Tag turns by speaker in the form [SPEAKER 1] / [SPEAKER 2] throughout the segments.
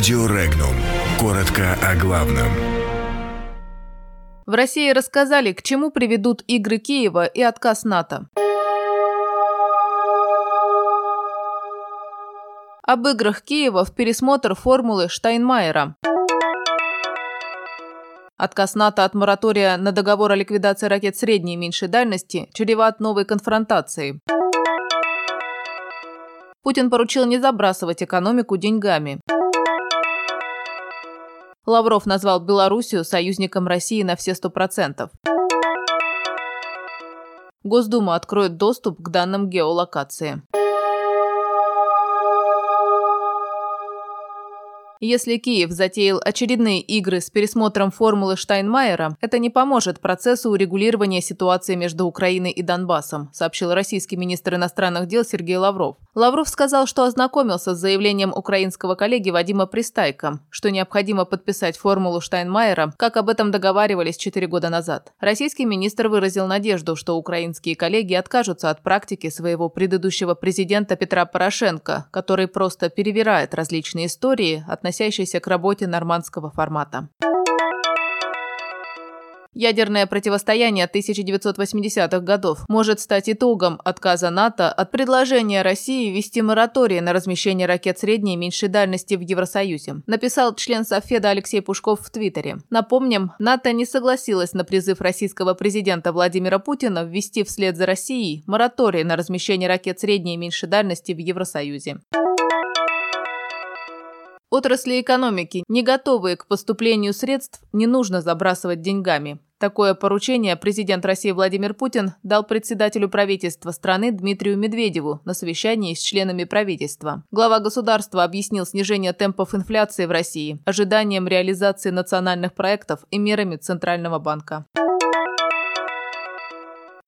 [SPEAKER 1] Радио Регнум. Коротко о главном.
[SPEAKER 2] В России рассказали, к чему приведут игры Киева и отказ НАТО. Об играх Киева в пересмотр формулы Штайнмайера. Отказ НАТО от моратория на договор о ликвидации ракет средней и меньшей дальности чреват новой конфронтацией. Путин поручил не забрасывать экономику деньгами. Лавров назвал Белоруссию союзником России на все сто процентов. Госдума откроет доступ к данным геолокации. Если Киев затеял очередные игры с пересмотром формулы Штайнмайера, это не поможет процессу урегулирования ситуации между Украиной и Донбассом, сообщил российский министр иностранных дел Сергей Лавров. Лавров сказал, что ознакомился с заявлением украинского коллеги Вадима Пристайка, что необходимо подписать формулу Штайнмайера, как об этом договаривались четыре года назад. Российский министр выразил надежду, что украинские коллеги откажутся от практики своего предыдущего президента Петра Порошенко, который просто перевирает различные истории относящейся к работе нормандского формата. Ядерное противостояние 1980-х годов может стать итогом отказа НАТО от предложения России ввести мораторий на размещение ракет средней и меньшей дальности в Евросоюзе, написал член Софеда Алексей Пушков в Твиттере. Напомним, НАТО не согласилась на призыв российского президента Владимира Путина ввести вслед за Россией мораторий на размещение ракет средней и меньшей дальности в Евросоюзе. Отрасли экономики, не готовые к поступлению средств, не нужно забрасывать деньгами. Такое поручение президент России Владимир Путин дал председателю правительства страны Дмитрию Медведеву на совещании с членами правительства. Глава государства объяснил снижение темпов инфляции в России, ожиданием реализации национальных проектов и мерами Центрального банка.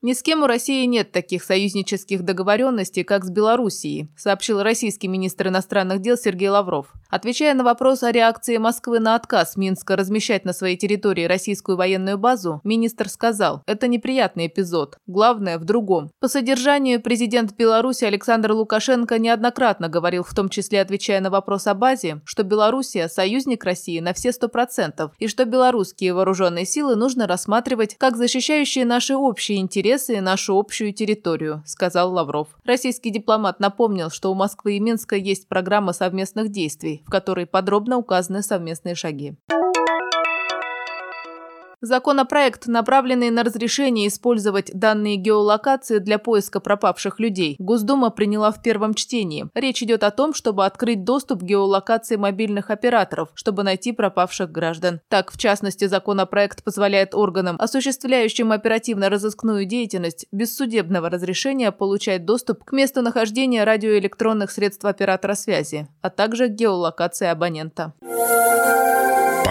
[SPEAKER 2] Ни с кем у России нет таких союзнических договоренностей, как с Белоруссией, сообщил российский министр иностранных дел Сергей Лавров. Отвечая на вопрос о реакции Москвы на отказ Минска размещать на своей территории российскую военную базу, министр сказал, это неприятный эпизод. Главное в другом. По содержанию президент Беларуси Александр Лукашенко неоднократно говорил, в том числе отвечая на вопрос о базе, что Белоруссия – союзник России на все сто процентов, и что белорусские вооруженные силы нужно рассматривать как защищающие наши общие интересы и нашу общую территорию», – сказал Лавров. Российский дипломат напомнил, что у Москвы и Минска есть программа совместных действий, в которой подробно указаны совместные шаги. Законопроект, направленный на разрешение использовать данные геолокации для поиска пропавших людей, Госдума приняла в первом чтении. Речь идет о том, чтобы открыть доступ к геолокации мобильных операторов, чтобы найти пропавших граждан. Так, в частности, законопроект позволяет органам, осуществляющим оперативно-розыскную деятельность, без судебного разрешения получать доступ к месту нахождения радиоэлектронных средств оператора связи, а также к геолокации абонента.